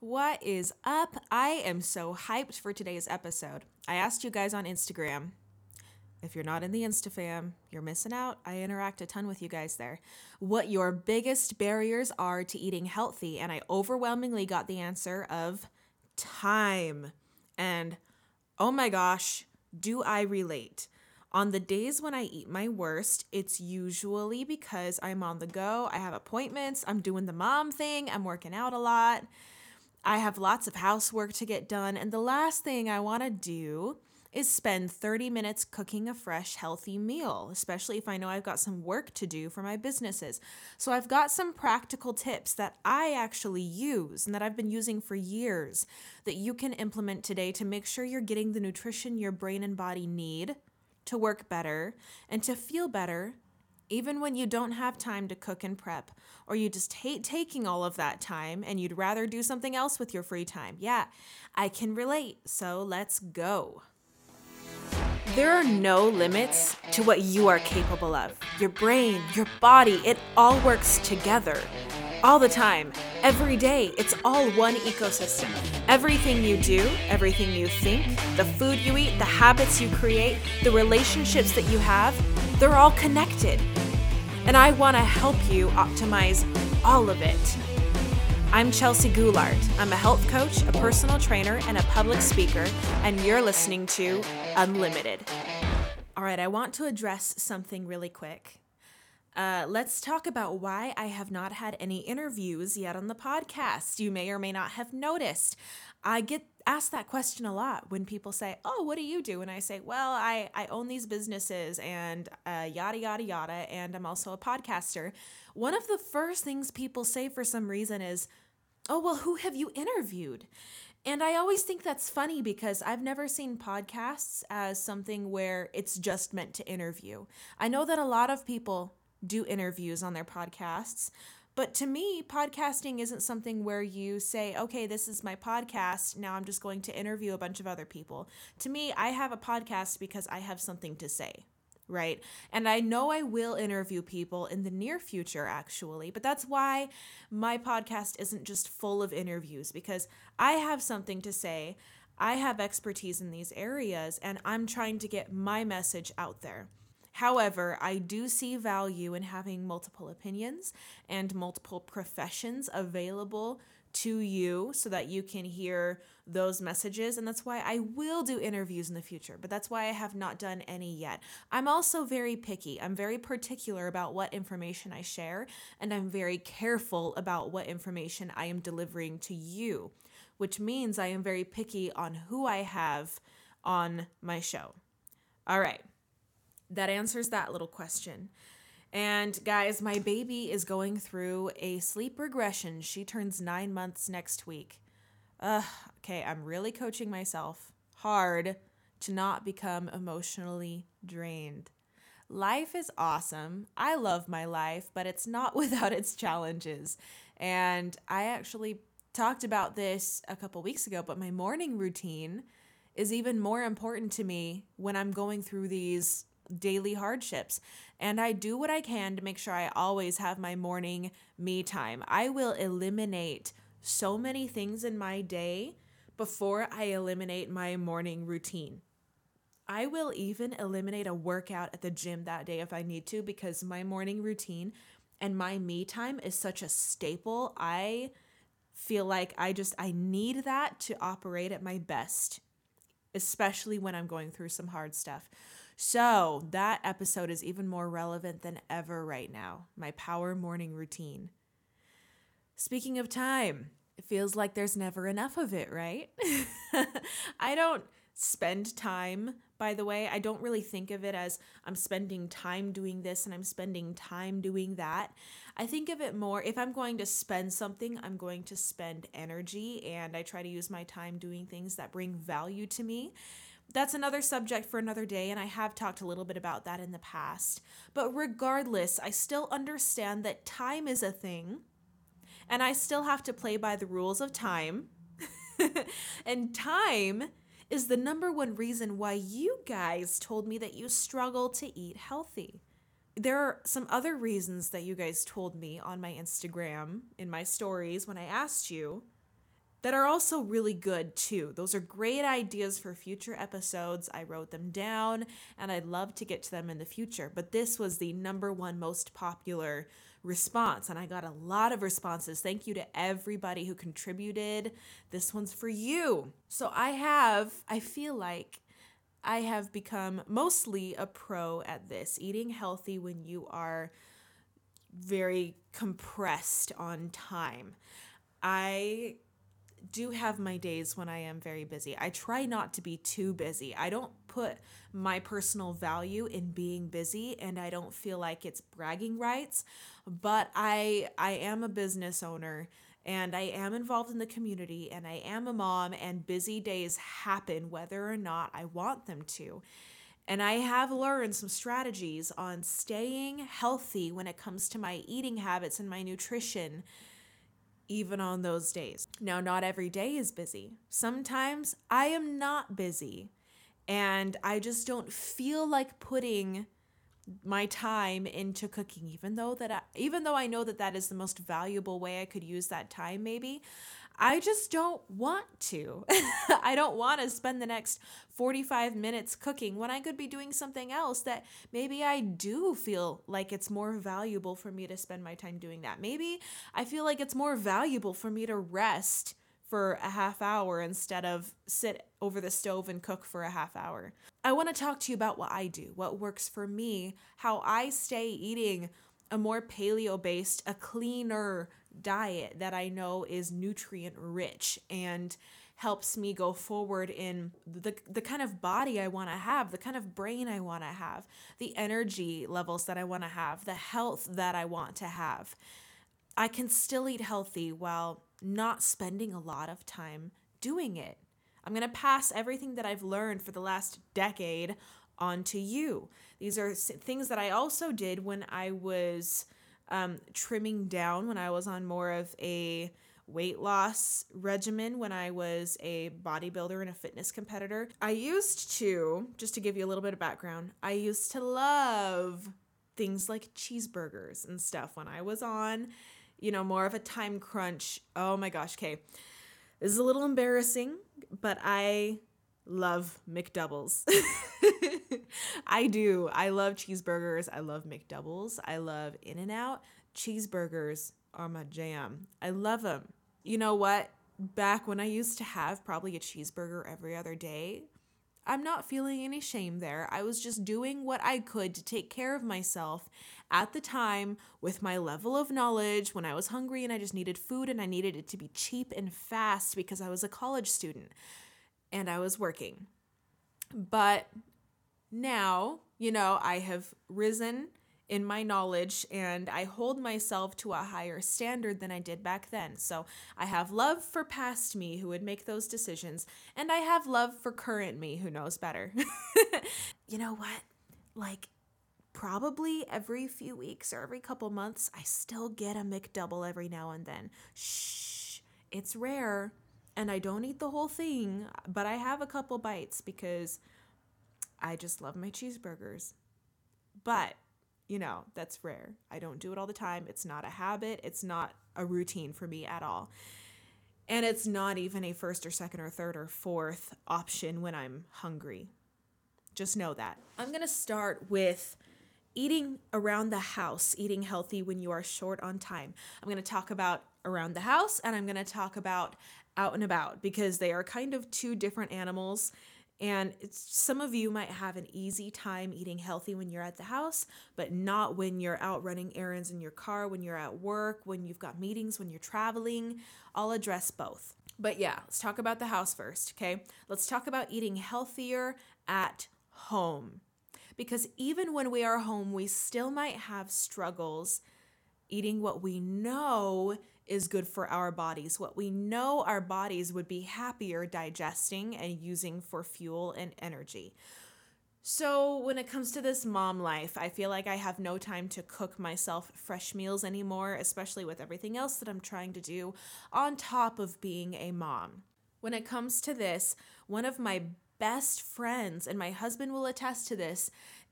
What is up? I am so hyped for today's episode. I asked you guys on Instagram. If you're not in the InstaFam, you're missing out. I interact a ton with you guys there. What your biggest barriers are to eating healthy. And I overwhelmingly got the answer of time. And oh my gosh, do I relate? On the days when I eat my worst, it's usually because I'm on the go, I have appointments, I'm doing the mom thing, I'm working out a lot. I have lots of housework to get done, and the last thing I want to do is spend 30 minutes cooking a fresh, healthy meal, especially if I know I've got some work to do for my businesses. So, I've got some practical tips that I actually use and that I've been using for years that you can implement today to make sure you're getting the nutrition your brain and body need to work better and to feel better even when you don't have time to cook and prep, or you just hate taking all of that time and you'd rather do something else with your free time. Yeah, I can relate, so let's go. There are no limits to what you are capable of. Your brain, your body, it all works together. All the time, every day, it's all one ecosystem. Everything you do, everything you think, the food you eat, the habits you create, the relationships that you have, they're all connected. And I want to help you optimize all of it. I'm Chelsea Goulart. I'm a health coach, a personal trainer, and a public speaker, and you're listening to Unlimited. All right, I want to address something really quick. Uh, let's talk about why I have not had any interviews yet on the podcast. You may or may not have noticed. I get asked that question a lot when people say, "Oh, what do you do?" And I say, "Well, I I own these businesses and uh, yada yada yada, and I'm also a podcaster." One of the first things people say for some reason is, "Oh, well, who have you interviewed?" And I always think that's funny because I've never seen podcasts as something where it's just meant to interview. I know that a lot of people do interviews on their podcasts, but to me, podcasting isn't something where you say, okay, this is my podcast. Now I'm just going to interview a bunch of other people. To me, I have a podcast because I have something to say, right? And I know I will interview people in the near future, actually, but that's why my podcast isn't just full of interviews because I have something to say. I have expertise in these areas, and I'm trying to get my message out there. However, I do see value in having multiple opinions and multiple professions available to you so that you can hear those messages. And that's why I will do interviews in the future, but that's why I have not done any yet. I'm also very picky. I'm very particular about what information I share, and I'm very careful about what information I am delivering to you, which means I am very picky on who I have on my show. All right that answers that little question. And guys, my baby is going through a sleep regression. She turns nine months next week. Ugh, okay, I'm really coaching myself hard to not become emotionally drained. Life is awesome. I love my life, but it's not without its challenges. And I actually talked about this a couple weeks ago, but my morning routine is even more important to me when I'm going through these daily hardships. And I do what I can to make sure I always have my morning me time. I will eliminate so many things in my day before I eliminate my morning routine. I will even eliminate a workout at the gym that day if I need to because my morning routine and my me time is such a staple. I feel like I just I need that to operate at my best, especially when I'm going through some hard stuff. So that episode is even more relevant than ever right now my power morning routine. Speaking of time, it feels like there's never enough of it, right? I don't spend time, by the way. I don't really think of it as I'm spending time doing this and I'm spending time doing that. I think of it more if I'm going to spend something, I'm going to spend energy and I try to use my time doing things that bring value to me that's another subject for another day, and I have talked a little bit about that in the past. But regardless, I still understand that time is a thing, and I still have to play by the rules of time. and time is the number one reason why you guys told me that you struggle to eat healthy. There are some other reasons that you guys told me on my Instagram in my stories when I asked you that are also really good too. Those are great ideas for future episodes. I wrote them down and I'd love to get to them in the future. But this was the number one most popular response, and I got a lot of responses. Thank you to everybody who contributed. This one's for you. So I have, I feel like, I have become mostly a pro at this eating healthy when you are very compressed on time. I do have my days when I am very busy. I try not to be too busy. I don't put my personal value in being busy and I don't feel like it's bragging rights, but I I am a business owner and I am involved in the community and I am a mom and busy days happen whether or not I want them to. And I have learned some strategies on staying healthy when it comes to my eating habits and my nutrition even on those days. Now, not every day is busy. Sometimes I am not busy and I just don't feel like putting my time into cooking even though that I, even though I know that that is the most valuable way I could use that time maybe I just don't want to. I don't want to spend the next 45 minutes cooking when I could be doing something else that maybe I do feel like it's more valuable for me to spend my time doing that. Maybe I feel like it's more valuable for me to rest for a half hour instead of sit over the stove and cook for a half hour. I want to talk to you about what I do, what works for me, how I stay eating a more paleo based, a cleaner diet that I know is nutrient rich and helps me go forward in the the kind of body I want to have, the kind of brain I want to have, the energy levels that I want to have, the health that I want to have. I can still eat healthy while not spending a lot of time doing it. I'm going to pass everything that I've learned for the last decade on to you. These are things that I also did when I was um, trimming down when I was on more of a weight loss regimen when I was a bodybuilder and a fitness competitor. I used to, just to give you a little bit of background, I used to love things like cheeseburgers and stuff when I was on, you know, more of a time crunch. Oh my gosh, okay. This is a little embarrassing, but I love McDoubles. I do. I love cheeseburgers. I love McDoubles. I love In N Out. Cheeseburgers are my jam. I love them. You know what? Back when I used to have probably a cheeseburger every other day, I'm not feeling any shame there. I was just doing what I could to take care of myself at the time with my level of knowledge when I was hungry and I just needed food and I needed it to be cheap and fast because I was a college student and I was working. But now, you know, I have risen in my knowledge and I hold myself to a higher standard than I did back then. So I have love for past me who would make those decisions, and I have love for current me who knows better. you know what? Like, probably every few weeks or every couple months, I still get a McDouble every now and then. Shh, it's rare and I don't eat the whole thing, but I have a couple bites because I just love my cheeseburgers. But, you know, that's rare. I don't do it all the time. It's not a habit, it's not a routine for me at all. And it's not even a first or second or third or fourth option when I'm hungry. Just know that. I'm going to start with eating around the house, eating healthy when you are short on time. I'm going to talk about around the house and I'm going to talk about out and about because they are kind of two different animals. And some of you might have an easy time eating healthy when you're at the house, but not when you're out running errands in your car, when you're at work, when you've got meetings, when you're traveling. I'll address both. But yeah, let's talk about the house first, okay? Let's talk about eating healthier at home. Because even when we are home, we still might have struggles eating what we know is good for our bodies, what we know our bodies would be happier digesting and using for fuel and energy. So, when it comes to this mom life, I feel like I have no time to cook myself fresh meals anymore, especially with everything else that I'm trying to do on top of being a mom. When it comes to this, one of my best friends, and my husband will attest to this,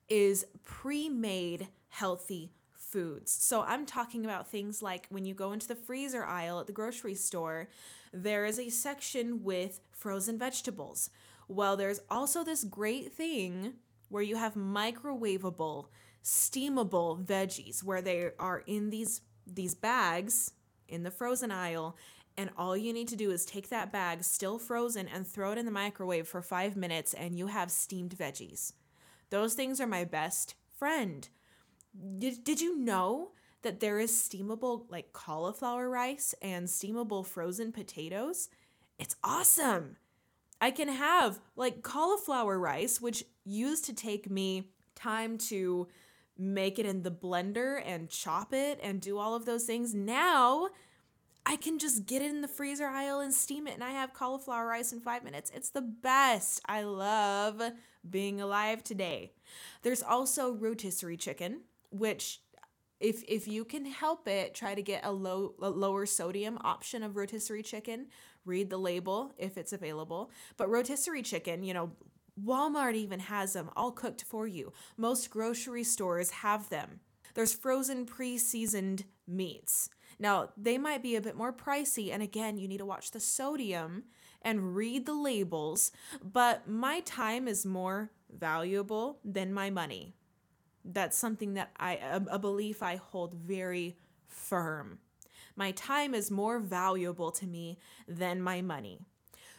is pre made healthy foods. So I'm talking about things like when you go into the freezer aisle at the grocery store, there is a section with frozen vegetables. Well, there's also this great thing where you have microwavable, steamable veggies where they are in these these bags in the frozen aisle and all you need to do is take that bag still frozen and throw it in the microwave for 5 minutes and you have steamed veggies. Those things are my best friend. Did, did you know that there is steamable like cauliflower rice and steamable frozen potatoes? It's awesome. I can have like cauliflower rice, which used to take me time to make it in the blender and chop it and do all of those things. Now I can just get it in the freezer aisle and steam it, and I have cauliflower rice in five minutes. It's the best. I love being alive today. There's also rotisserie chicken, which if if you can help it, try to get a low a lower sodium option of rotisserie chicken. Read the label if it's available. But rotisserie chicken, you know, Walmart even has them all cooked for you. Most grocery stores have them. There's frozen pre-seasoned meats. Now, they might be a bit more pricey and again, you need to watch the sodium and read the labels, but my time is more valuable than my money that's something that I a, a belief I hold very firm. My time is more valuable to me than my money.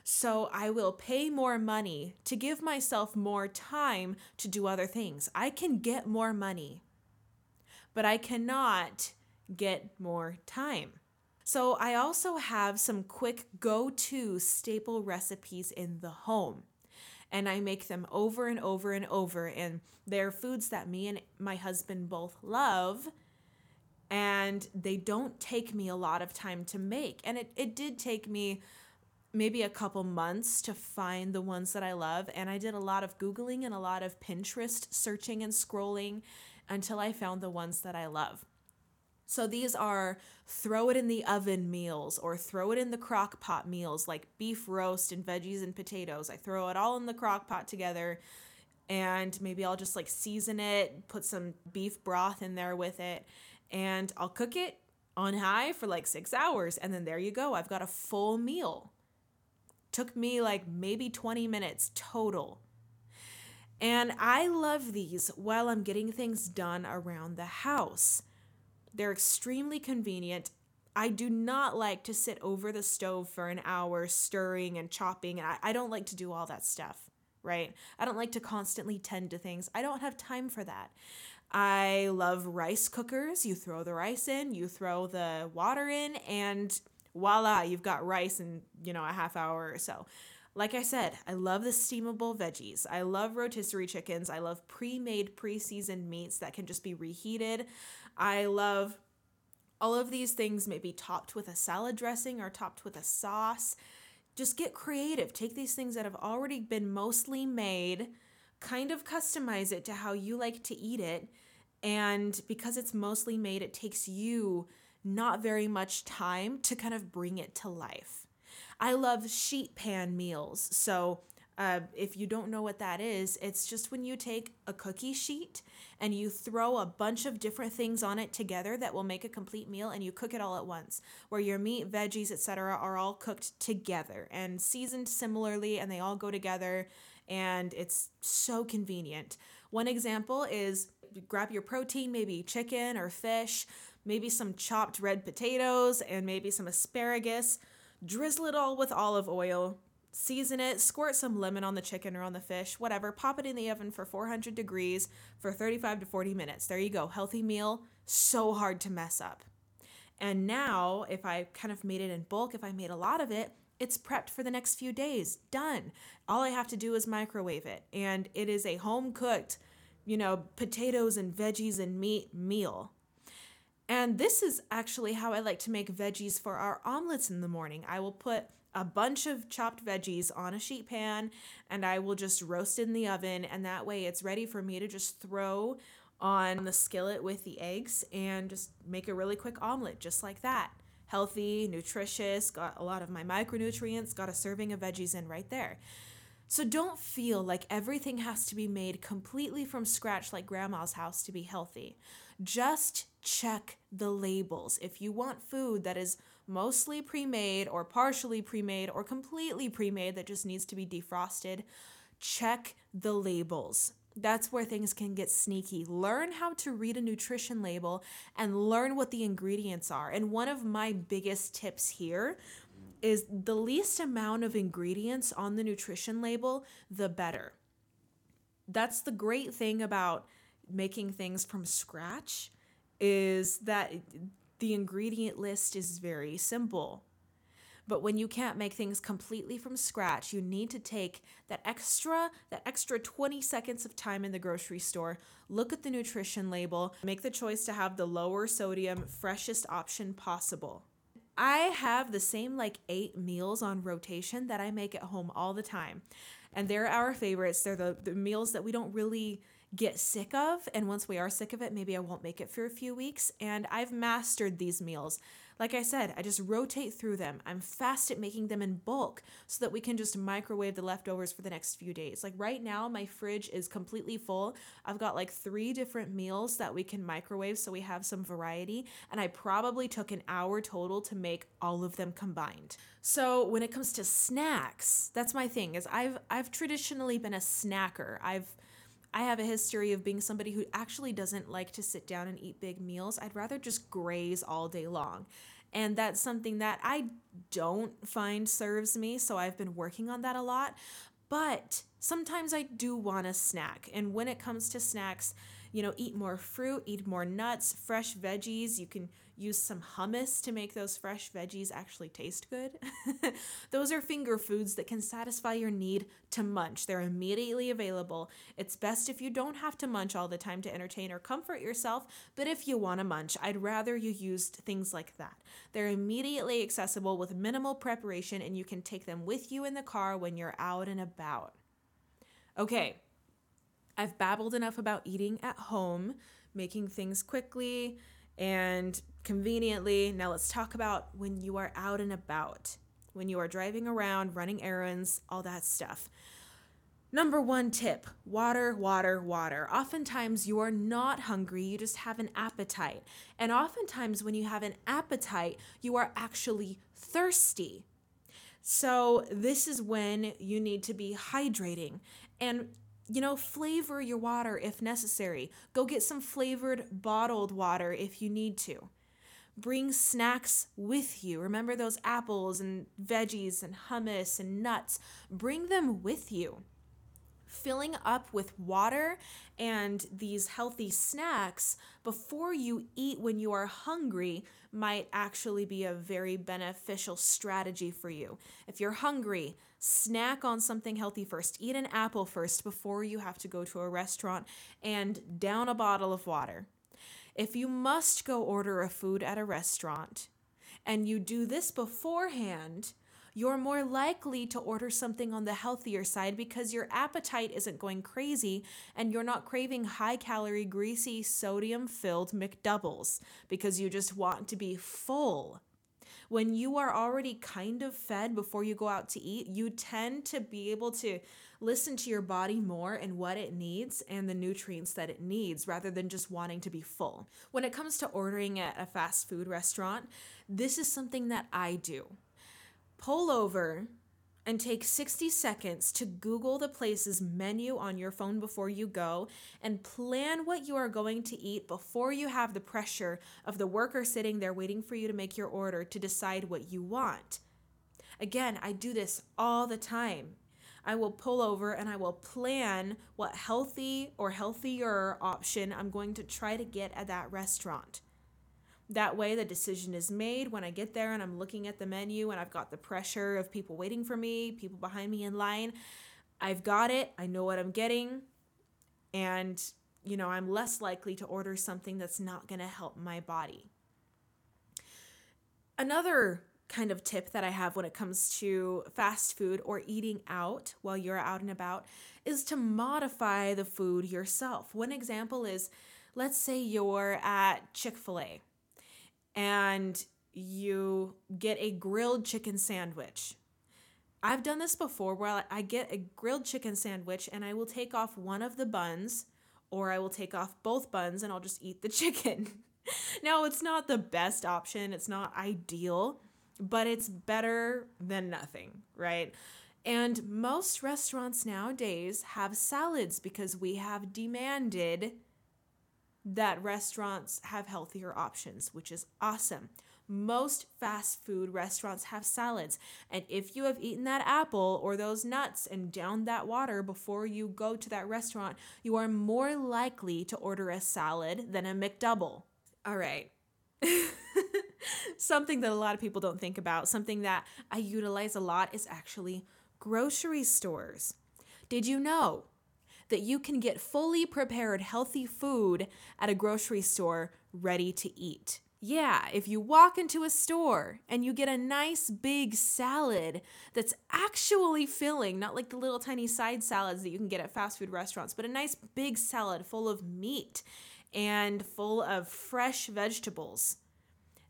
So I will pay more money to give myself more time to do other things. I can get more money, but I cannot get more time. So I also have some quick go to staple recipes in the home and I make them over and over and over. And they're foods that me and my husband both love. And they don't take me a lot of time to make. And it, it did take me maybe a couple months to find the ones that I love. And I did a lot of Googling and a lot of Pinterest searching and scrolling until I found the ones that I love. So these are throw it in the oven meals or throw it in the crock pot meals like beef roast and veggies and potatoes. I throw it all in the crock pot together and maybe I'll just like season it, put some beef broth in there with it, and I'll cook it on high for like six hours. And then there you go. I've got a full meal. Took me like maybe 20 minutes total. And I love these while I'm getting things done around the house. They're extremely convenient. I do not like to sit over the stove for an hour stirring and chopping. And I, I don't like to do all that stuff, right? I don't like to constantly tend to things. I don't have time for that. I love rice cookers. You throw the rice in, you throw the water in, and voila, you've got rice in, you know, a half hour or so. Like I said, I love the steamable veggies. I love rotisserie chickens. I love pre made, pre seasoned meats that can just be reheated. I love all of these things, maybe topped with a salad dressing or topped with a sauce. Just get creative. Take these things that have already been mostly made, kind of customize it to how you like to eat it. And because it's mostly made, it takes you not very much time to kind of bring it to life. I love sheet pan meals. So, uh, if you don't know what that is, it's just when you take a cookie sheet and you throw a bunch of different things on it together that will make a complete meal and you cook it all at once, where your meat, veggies, etc. are all cooked together and seasoned similarly and they all go together and it's so convenient. One example is grab your protein, maybe chicken or fish, maybe some chopped red potatoes and maybe some asparagus. Drizzle it all with olive oil, season it, squirt some lemon on the chicken or on the fish, whatever, pop it in the oven for 400 degrees for 35 to 40 minutes. There you go. Healthy meal, so hard to mess up. And now, if I kind of made it in bulk, if I made a lot of it, it's prepped for the next few days. Done. All I have to do is microwave it. And it is a home cooked, you know, potatoes and veggies and meat meal. And this is actually how I like to make veggies for our omelets in the morning. I will put a bunch of chopped veggies on a sheet pan and I will just roast it in the oven and that way it's ready for me to just throw on the skillet with the eggs and just make a really quick omelet just like that. Healthy, nutritious, got a lot of my micronutrients, got a serving of veggies in right there. So don't feel like everything has to be made completely from scratch like grandma's house to be healthy. Just check the labels. If you want food that is mostly pre made or partially pre made or completely pre made that just needs to be defrosted, check the labels. That's where things can get sneaky. Learn how to read a nutrition label and learn what the ingredients are. And one of my biggest tips here is the least amount of ingredients on the nutrition label, the better. That's the great thing about making things from scratch is that the ingredient list is very simple. But when you can't make things completely from scratch, you need to take that extra that extra 20 seconds of time in the grocery store, look at the nutrition label, make the choice to have the lower sodium, freshest option possible. I have the same like 8 meals on rotation that I make at home all the time. And they're our favorites. They're the, the meals that we don't really get sick of. And once we are sick of it, maybe I won't make it for a few weeks. And I've mastered these meals. Like I said, I just rotate through them. I'm fast at making them in bulk so that we can just microwave the leftovers for the next few days. Like right now, my fridge is completely full. I've got like three different meals that we can microwave so we have some variety. And I probably took an hour total to make all of them combined. So when it comes to snacks, that's my thing is I've I've traditionally been a snacker. I've I have a history of being somebody who actually doesn't like to sit down and eat big meals. I'd rather just graze all day long. And that's something that I don't find serves me. So I've been working on that a lot. But sometimes I do want a snack. And when it comes to snacks, you know, eat more fruit, eat more nuts, fresh veggies. You can use some hummus to make those fresh veggies actually taste good. those are finger foods that can satisfy your need to munch. They're immediately available. It's best if you don't have to munch all the time to entertain or comfort yourself, but if you want to munch, I'd rather you used things like that. They're immediately accessible with minimal preparation, and you can take them with you in the car when you're out and about. Okay, I've babbled enough about eating at home, making things quickly and conveniently. Now let's talk about when you are out and about, when you are driving around, running errands, all that stuff. Number one tip water, water, water. Oftentimes you are not hungry, you just have an appetite. And oftentimes when you have an appetite, you are actually thirsty. So, this is when you need to be hydrating. And you know, flavor your water if necessary. Go get some flavored bottled water if you need to. Bring snacks with you. Remember those apples and veggies and hummus and nuts. Bring them with you filling up with water and these healthy snacks before you eat when you are hungry might actually be a very beneficial strategy for you. If you're hungry, snack on something healthy first. Eat an apple first before you have to go to a restaurant and down a bottle of water. If you must go order a food at a restaurant and you do this beforehand, you're more likely to order something on the healthier side because your appetite isn't going crazy and you're not craving high calorie, greasy, sodium filled McDoubles because you just want to be full. When you are already kind of fed before you go out to eat, you tend to be able to listen to your body more and what it needs and the nutrients that it needs rather than just wanting to be full. When it comes to ordering at a fast food restaurant, this is something that I do pull over and take 60 seconds to Google the place's menu on your phone before you go and plan what you are going to eat before you have the pressure of the worker sitting there waiting for you to make your order to decide what you want. Again, I do this all the time. I will pull over and I will plan what healthy or healthier option I'm going to try to get at that restaurant. That way, the decision is made when I get there and I'm looking at the menu and I've got the pressure of people waiting for me, people behind me in line. I've got it, I know what I'm getting, and you know, I'm less likely to order something that's not going to help my body. Another kind of tip that I have when it comes to fast food or eating out while you're out and about is to modify the food yourself. One example is let's say you're at Chick fil A and you get a grilled chicken sandwich. I've done this before where I get a grilled chicken sandwich and I will take off one of the buns or I will take off both buns and I'll just eat the chicken. now, it's not the best option, it's not ideal, but it's better than nothing, right? And most restaurants nowadays have salads because we have demanded that restaurants have healthier options, which is awesome. Most fast food restaurants have salads. And if you have eaten that apple or those nuts and downed that water before you go to that restaurant, you are more likely to order a salad than a McDouble. All right. something that a lot of people don't think about, something that I utilize a lot is actually grocery stores. Did you know that you can get fully prepared healthy food at a grocery store ready to eat? Yeah, if you walk into a store and you get a nice big salad that's actually filling, not like the little tiny side salads that you can get at fast food restaurants, but a nice big salad full of meat and full of fresh vegetables,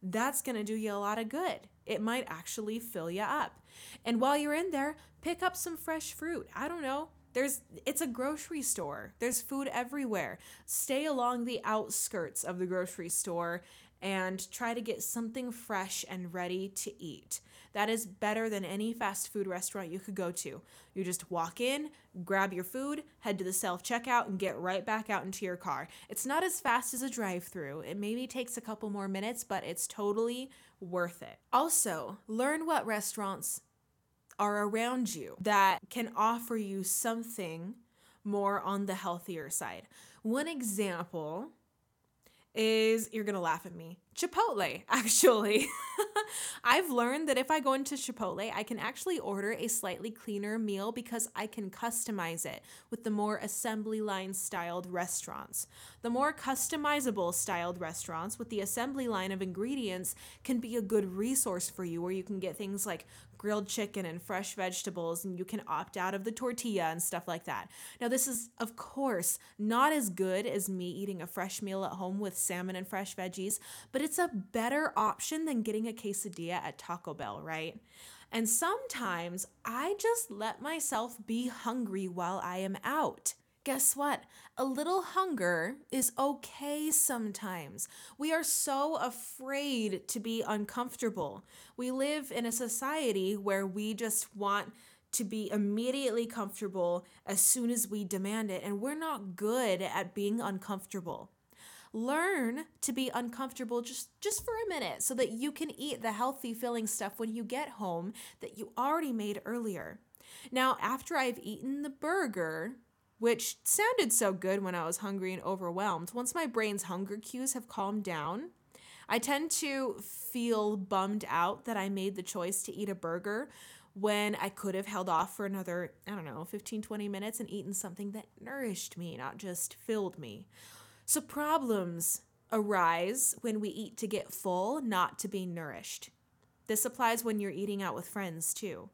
that's gonna do you a lot of good. It might actually fill you up. And while you're in there, pick up some fresh fruit. I don't know. There's it's a grocery store. There's food everywhere. Stay along the outskirts of the grocery store and try to get something fresh and ready to eat. That is better than any fast food restaurant you could go to. You just walk in, grab your food, head to the self checkout, and get right back out into your car. It's not as fast as a drive through. It maybe takes a couple more minutes, but it's totally worth it. Also, learn what restaurants are around you that can offer you something more on the healthier side. One example is you're gonna laugh at me. Chipotle, actually. I've learned that if I go into Chipotle, I can actually order a slightly cleaner meal because I can customize it with the more assembly line styled restaurants. The more customizable styled restaurants with the assembly line of ingredients can be a good resource for you where you can get things like grilled chicken and fresh vegetables, and you can opt out of the tortilla and stuff like that. Now, this is, of course, not as good as me eating a fresh meal at home with salmon and fresh veggies, but it's a better option than getting a quesadilla at Taco Bell, right? And sometimes I just let myself be hungry while I am out guess what? A little hunger is okay sometimes. We are so afraid to be uncomfortable. We live in a society where we just want to be immediately comfortable as soon as we demand it, and we're not good at being uncomfortable. Learn to be uncomfortable just, just for a minute so that you can eat the healthy, filling stuff when you get home that you already made earlier. Now, after I've eaten the burger, which sounded so good when I was hungry and overwhelmed. Once my brain's hunger cues have calmed down, I tend to feel bummed out that I made the choice to eat a burger when I could have held off for another, I don't know, 15, 20 minutes and eaten something that nourished me, not just filled me. So problems arise when we eat to get full, not to be nourished. This applies when you're eating out with friends too.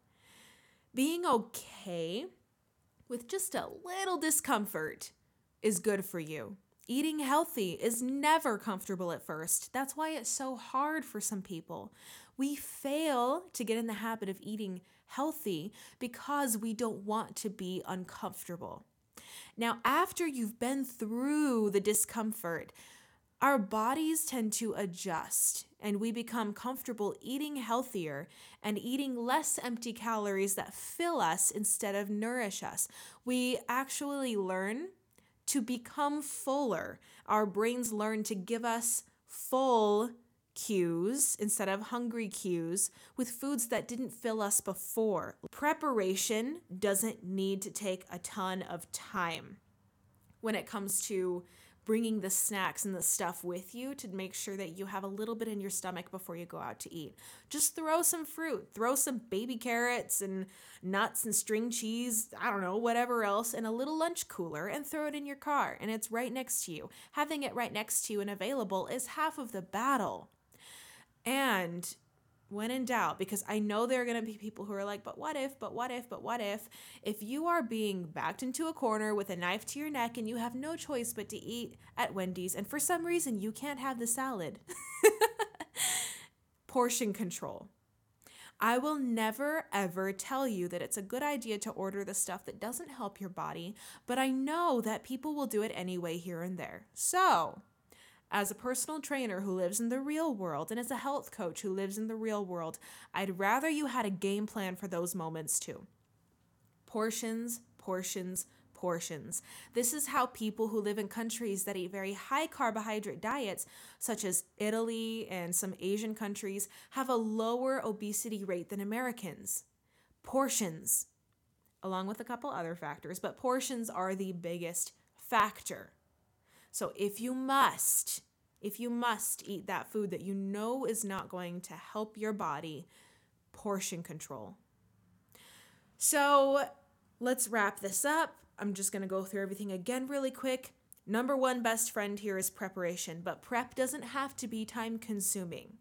Being okay with just a little discomfort is good for you. Eating healthy is never comfortable at first. That's why it's so hard for some people. We fail to get in the habit of eating healthy because we don't want to be uncomfortable. Now, after you've been through the discomfort, our bodies tend to adjust and we become comfortable eating healthier and eating less empty calories that fill us instead of nourish us. We actually learn to become fuller. Our brains learn to give us full cues instead of hungry cues with foods that didn't fill us before. Preparation doesn't need to take a ton of time when it comes to bringing the snacks and the stuff with you to make sure that you have a little bit in your stomach before you go out to eat. Just throw some fruit, throw some baby carrots and nuts and string cheese, I don't know, whatever else, in a little lunch cooler and throw it in your car. And it's right next to you. Having it right next to you and available is half of the battle. And when in doubt, because I know there are going to be people who are like, but what if, but what if, but what if? If you are being backed into a corner with a knife to your neck and you have no choice but to eat at Wendy's, and for some reason you can't have the salad, portion control. I will never ever tell you that it's a good idea to order the stuff that doesn't help your body, but I know that people will do it anyway here and there. So, as a personal trainer who lives in the real world and as a health coach who lives in the real world, I'd rather you had a game plan for those moments too. Portions, portions, portions. This is how people who live in countries that eat very high carbohydrate diets, such as Italy and some Asian countries, have a lower obesity rate than Americans. Portions, along with a couple other factors, but portions are the biggest factor. So if you must, if you must eat that food that you know is not going to help your body, portion control. So let's wrap this up. I'm just going to go through everything again really quick. Number one best friend here is preparation, but prep doesn't have to be time consuming.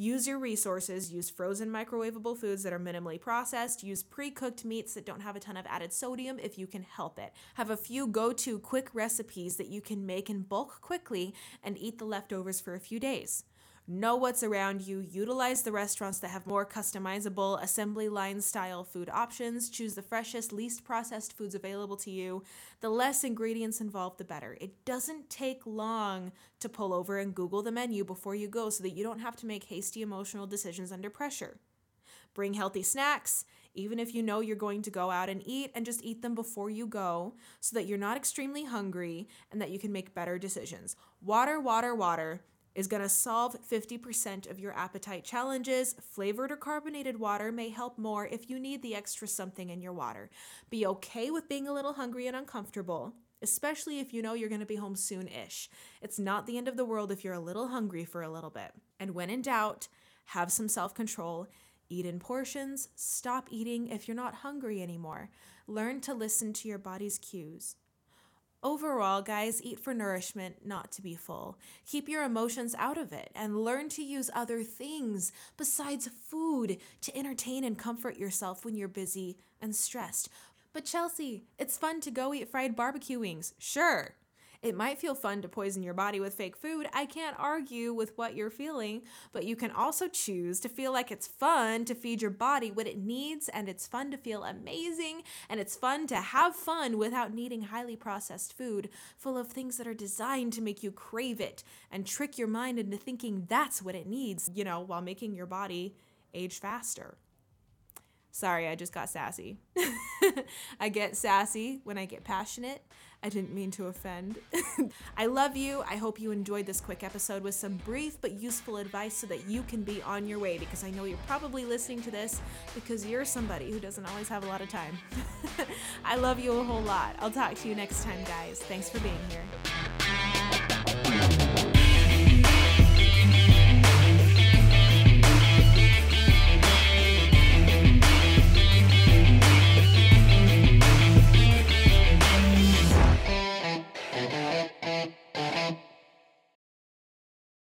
Use your resources, use frozen microwavable foods that are minimally processed, use pre cooked meats that don't have a ton of added sodium if you can help it. Have a few go to quick recipes that you can make in bulk quickly and eat the leftovers for a few days. Know what's around you, utilize the restaurants that have more customizable assembly line style food options, choose the freshest, least processed foods available to you. The less ingredients involved, the better. It doesn't take long to pull over and Google the menu before you go so that you don't have to make hasty emotional decisions under pressure. Bring healthy snacks, even if you know you're going to go out and eat, and just eat them before you go so that you're not extremely hungry and that you can make better decisions. Water, water, water is going to solve 50% of your appetite challenges. Flavored or carbonated water may help more if you need the extra something in your water. Be okay with being a little hungry and uncomfortable, especially if you know you're going to be home soon ish. It's not the end of the world if you're a little hungry for a little bit. And when in doubt, have some self control. Eat in portions. Stop eating if you're not hungry anymore. Learn to listen to your body's cues. Overall, guys, eat for nourishment, not to be full. Keep your emotions out of it and learn to use other things besides food to entertain and comfort yourself when you're busy and stressed. But Chelsea, it's fun to go eat fried barbecue wings. Sure. It might feel fun to poison your body with fake food. I can't argue with what you're feeling, but you can also choose to feel like it's fun to feed your body what it needs, and it's fun to feel amazing, and it's fun to have fun without needing highly processed food full of things that are designed to make you crave it and trick your mind into thinking that's what it needs, you know, while making your body age faster. Sorry, I just got sassy. I get sassy when I get passionate. I didn't mean to offend. I love you. I hope you enjoyed this quick episode with some brief but useful advice so that you can be on your way because I know you're probably listening to this because you're somebody who doesn't always have a lot of time. I love you a whole lot. I'll talk to you next time, guys. Thanks for being here.